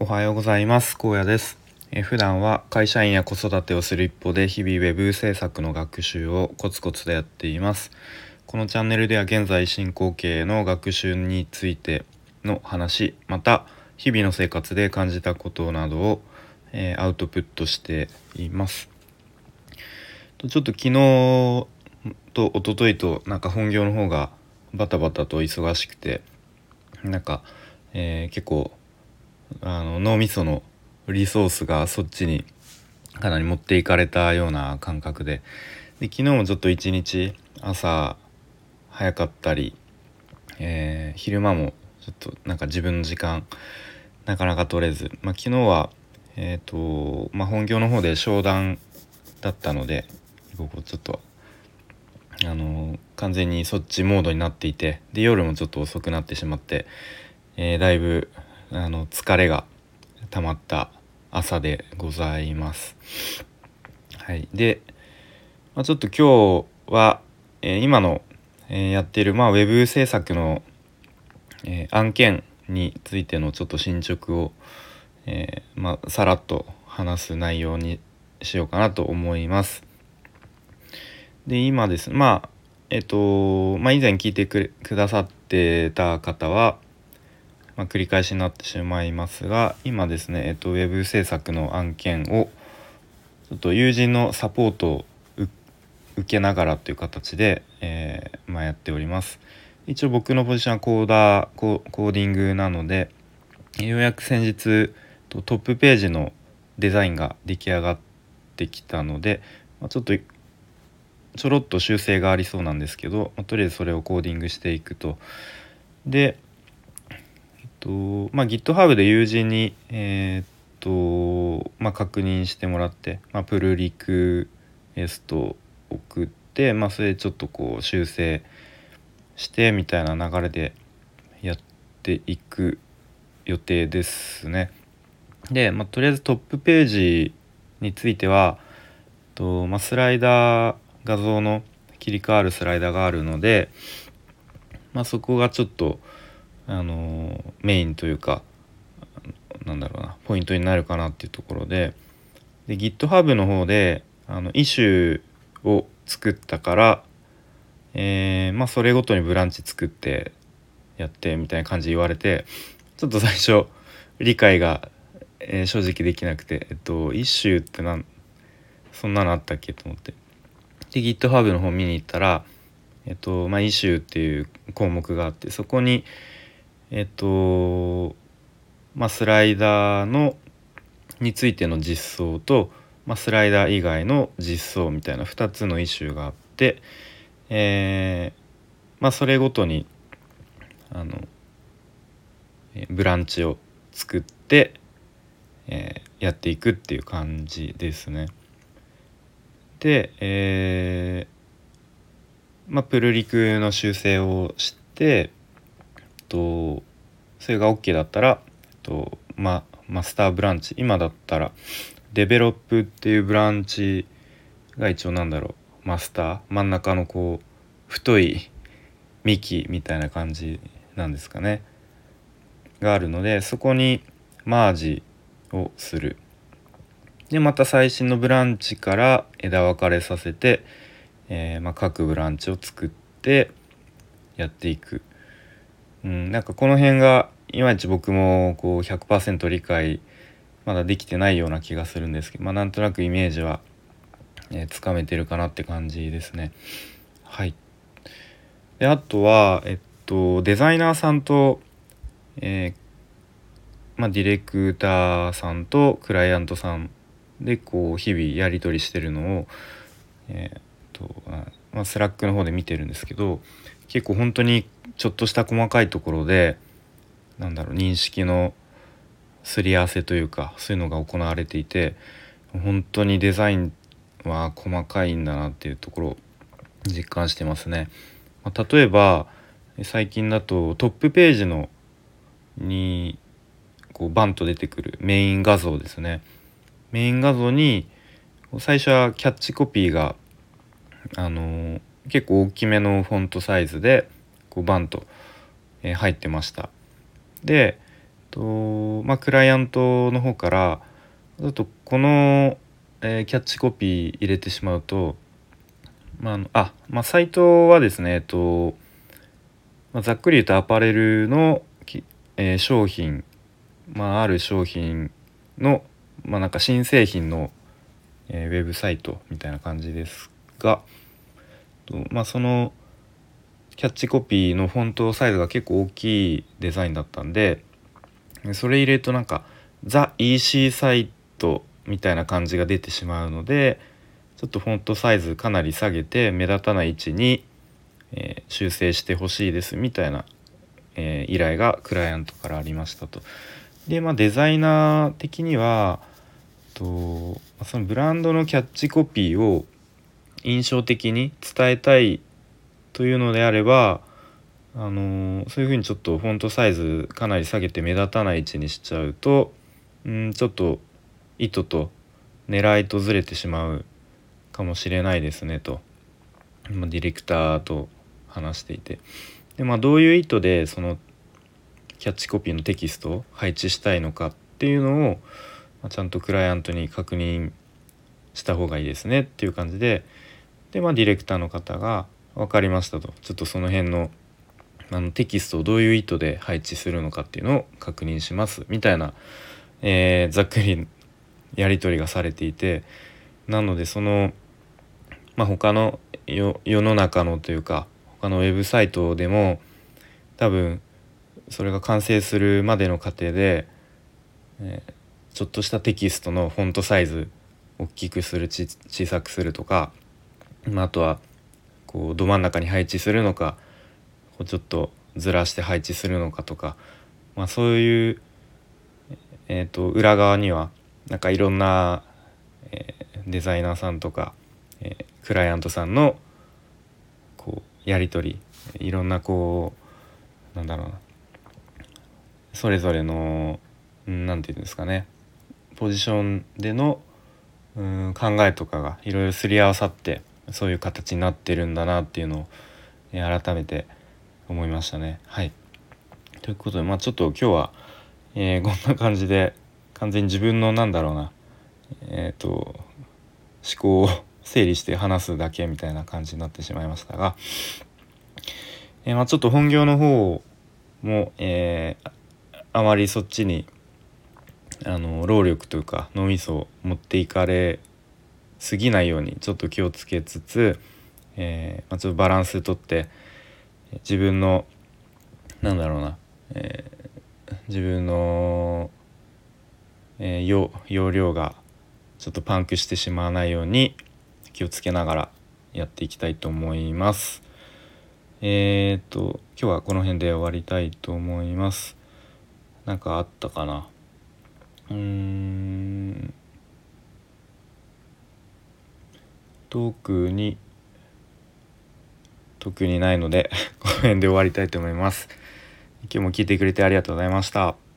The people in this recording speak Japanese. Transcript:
おはようございます。高野です。え普段は会社員や子育てをする一方で日々ウェブ制作の学習をコツコツとやっています。このチャンネルでは現在進行形の学習についての話また日々の生活で感じたことなどを、えー、アウトプットしています。ちょっと昨日と一昨日となんか本業の方がバタバタと忙しくてなんか、えー、結構あの脳みそのリソースがそっちにかなり持っていかれたような感覚で。で昨日もちょっと一日朝早かったり、えー、昼間もちょっとなんか自分の時間なかなか取れず、まあ、昨日は、えーとまあ、本業の方で商談だったのでここちょっとあの完全にそっちモードになっていてで夜もちょっと遅くなってしまって、えー、だいぶあの疲れが溜まった朝でございます。はい、で、まあ、ちょっと今日は、えー、今の、えー、やってる、まあ、ウェブ制作の、えー、案件についてのちょっと進捗を、えまあ、さらっと話す内容にしようかなと思います。で今ですねまあえっと、まあ、以前聞いてくださってた方はまあ、繰り返しになってしまいますが今ですね、えっと、ウェブ制作の案件をちょっと友人のサポートを受けながらという形で、えー、まあ、やっております。一応僕のポジションはコーダーコーディングなのでようやく先日トップページのデザインが出来上がってきたので、まあ、ちょっとちょろっと修正がありそうなんですけど、まあ、とりあえずそれをコーディングしていくと。でとまあ、GitHub で友人に、えー、っとまあ、確認してもらって、まあ、プルリクエストを送って、まあ、それでちょっとこう修正してみたいな流れでやっていく予定ですね。で、まあ、とりあえずトップページについてはと、まあ、スライダー画像の切り替わるスライダーがあるので、まあ、そこがちょっとあのメインというかなんだろうなポイントになるかなっていうところでで GitHub の方であのイシューを作ったから、えー、まあそれごとにブランチ作ってやってみたいな感じで言われてちょっと最初理解が、えー、正直できなくてえっとイシューってなんそんなのあったっけと思って。で GitHub の方見に行ったらえっとまあイシューっていう項目があってそこにえっとまあスライダーのについての実装と、まあ、スライダー以外の実装みたいな2つのイシューがあって、えー、まあそれごとにあのブランチを作って、えー、やっていくっていう感じですね。で、えー、まあプルリクの修正をしてとそれが OK だったら、えっとまマスターブランチ今だったらデベロップっていうブランチが一応なんだろうマスター真ん中のこう太い幹みたいな感じなんですかねがあるのでそこにマージをする。でまた最新のブランチから枝分かれさせて、えー、ま、各ブランチを作ってやっていく。うん、なんかこの辺がいまいち僕もこう100%理解まだできてないような気がするんですけど、まあ、なんとなくイメージは、えー、つかめてるかなって感じですね。はい、であとは、えっと、デザイナーさんと、えー、まあ、ディレクターさんとクライアントさんでこう日々やり取りしてるのを、えー、っとまあ、 Slack の方で見てるんですけど結構本当にちょっとした細かいところでなんだろう認識のすり合わせというかそういうのが行われていて本当にデザインは細かいんだなっていうところを実感してますね。まあ、例えば最近だとトップページのにこうバンと出てくるメイン画像ですね。メイン画像に最初はキャッチコピーがあの、結構大きめのフォントサイズでこうバンと、えー、入ってました。でとまあクライアントの方からちょっとこの、えー、キャッチコピー入れてしまうとまああまあサイトはですねえっと、まあ、ざっくり言うとアパレルの、えー、商品まあある商品のまあなんか新製品の、えー、ウェブサイトみたいな感じですがまあそのキャッチコピーのフォントサイズが結構大きいデザインだったんでそれ入れるとなんかザ EC サイトみたいな感じが出てしまうのでちょっとフォントサイズかなり下げて目立たない位置に、え、修正してほしいですみたいな、え、依頼がクライアントからありましたと。でまあデザイナー的にはとそのブランドのキャッチコピーを印象的に伝えたいというのであればあのそういうふうにちょっとフォントサイズかなり下げて目立たない位置にしちゃうとうんちょっと意図と狙いとずれてしまうかもしれないですねと、ま、ディレクターと話していて。で、まあ、どういう意図でそのキャッチコピーのテキストを配置したいのかっていうのを、ま、ちゃんとクライアントに確認した方がいいですねっていう感じで。で、まあ、ディレクターの方が分かりましたと。ちょっとその辺のあのテキストをどういう意図で配置するのかっていうのを確認します。みたいな、えー、ざっくりやり取りがされていてなのでその、まあ、他の世の中のというか他のウェブサイトでも多分それが完成するまでの過程で、えー、ちょっとしたテキストのフォントサイズ大きくする小さくするとか、まあ、あとはこうど真ん中に配置するのかこうちょっとずらして配置するのかとか、まあ、そういう、えーと、裏側にはなんかいろんな、えー、デザイナーさんとか、えー、クライアントさんのこうやり取りいろんなこうなんだろうなそれぞれの何て言うんですかねポジションでのうん考えとかがいろいろすり合わさってそういう形になってるんだなっていうのを、えー、改めて思いましたね。はいということでまあちょっと今日は、えー、こんな感じで完全に自分のなんだろうなえっ、ー、と思考を整理して話すだけみたいな感じになってしまいましたが、えー、まあ、ちょっと本業の方も、え、あまりそっちにあの労力というか脳みそを持っていかれすぎないようにちょっと気をつけつつ、えーまあ、ちょっとバランスとって自分のなんだろうな、えー、自分の、えー、容容量がちょっとパンクしてしまわないように気をつけながらやっていきたいと思います。えっ、と今日はこの辺で終わりたいと思います。なんかあったかな？うーん特に特にないのでこの辺で終わりたいと思います。今日も聞いてくれてありがとうございました。